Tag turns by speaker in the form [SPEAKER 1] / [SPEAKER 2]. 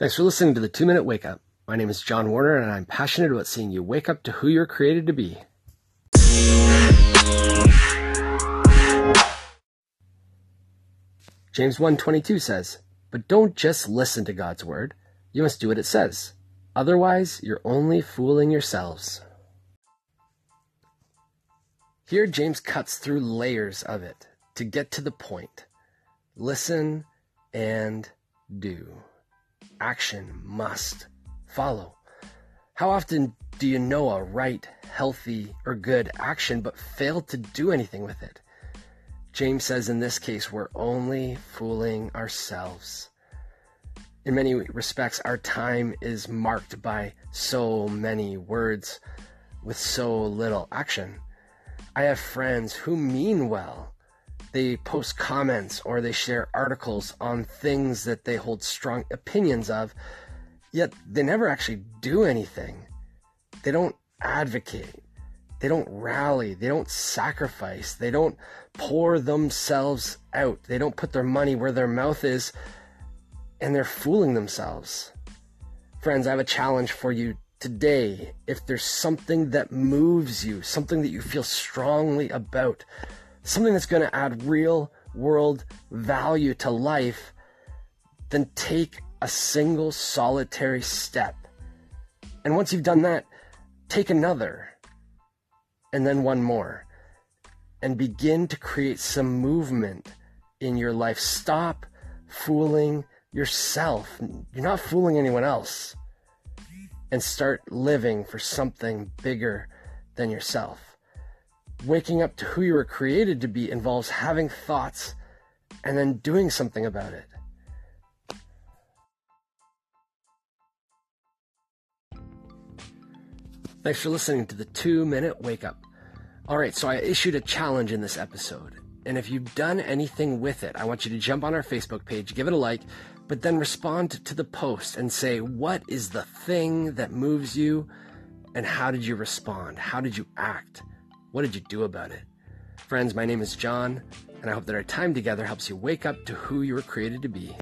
[SPEAKER 1] Thanks for listening to the Two Minute Wake Up. My name is John Warner, and I'm passionate about seeing you wake up to who you're created to be. James 1:22 says, "But don't just listen to God's word. You must do what it says. Otherwise, you're only fooling yourselves." Here James cuts through layers of it to get to the point. Listen and do. Action must follow. How often do you know a right, healthy, or good action but fail to do anything with it? James says in this case, we're only fooling ourselves. In many respects, our time is marked by so many words with so little action. I have friends who mean well. They post comments or they share articles on things that they hold strong opinions of, yet they never actually do anything. They don't advocate. They don't rally. They don't sacrifice. They don't pour themselves out. They don't put their money where their mouth is, and they're fooling themselves. Friends, I have a challenge for you today. If there's something that moves you, something that you feel strongly about, something that's going to add real world value to life, then take a single solitary step. And once you've done that, take another and then one more and begin to create some movement in your life. Stop fooling yourself. You're not fooling anyone else. And start living for something bigger than yourself. Waking up to who you were created to be involves having thoughts and then doing something about it. Thanks for listening to the two minute wake up. All right, so I issued a challenge in this episode. And if you've done anything with it, I want you to jump on our Facebook page, give it a like, but then respond to the post and say, what is the thing that moves you? And how did you respond? How did you act? What did you do about it? Friends, my name is John, and I hope that our time together helps you wake up to who you were created to be.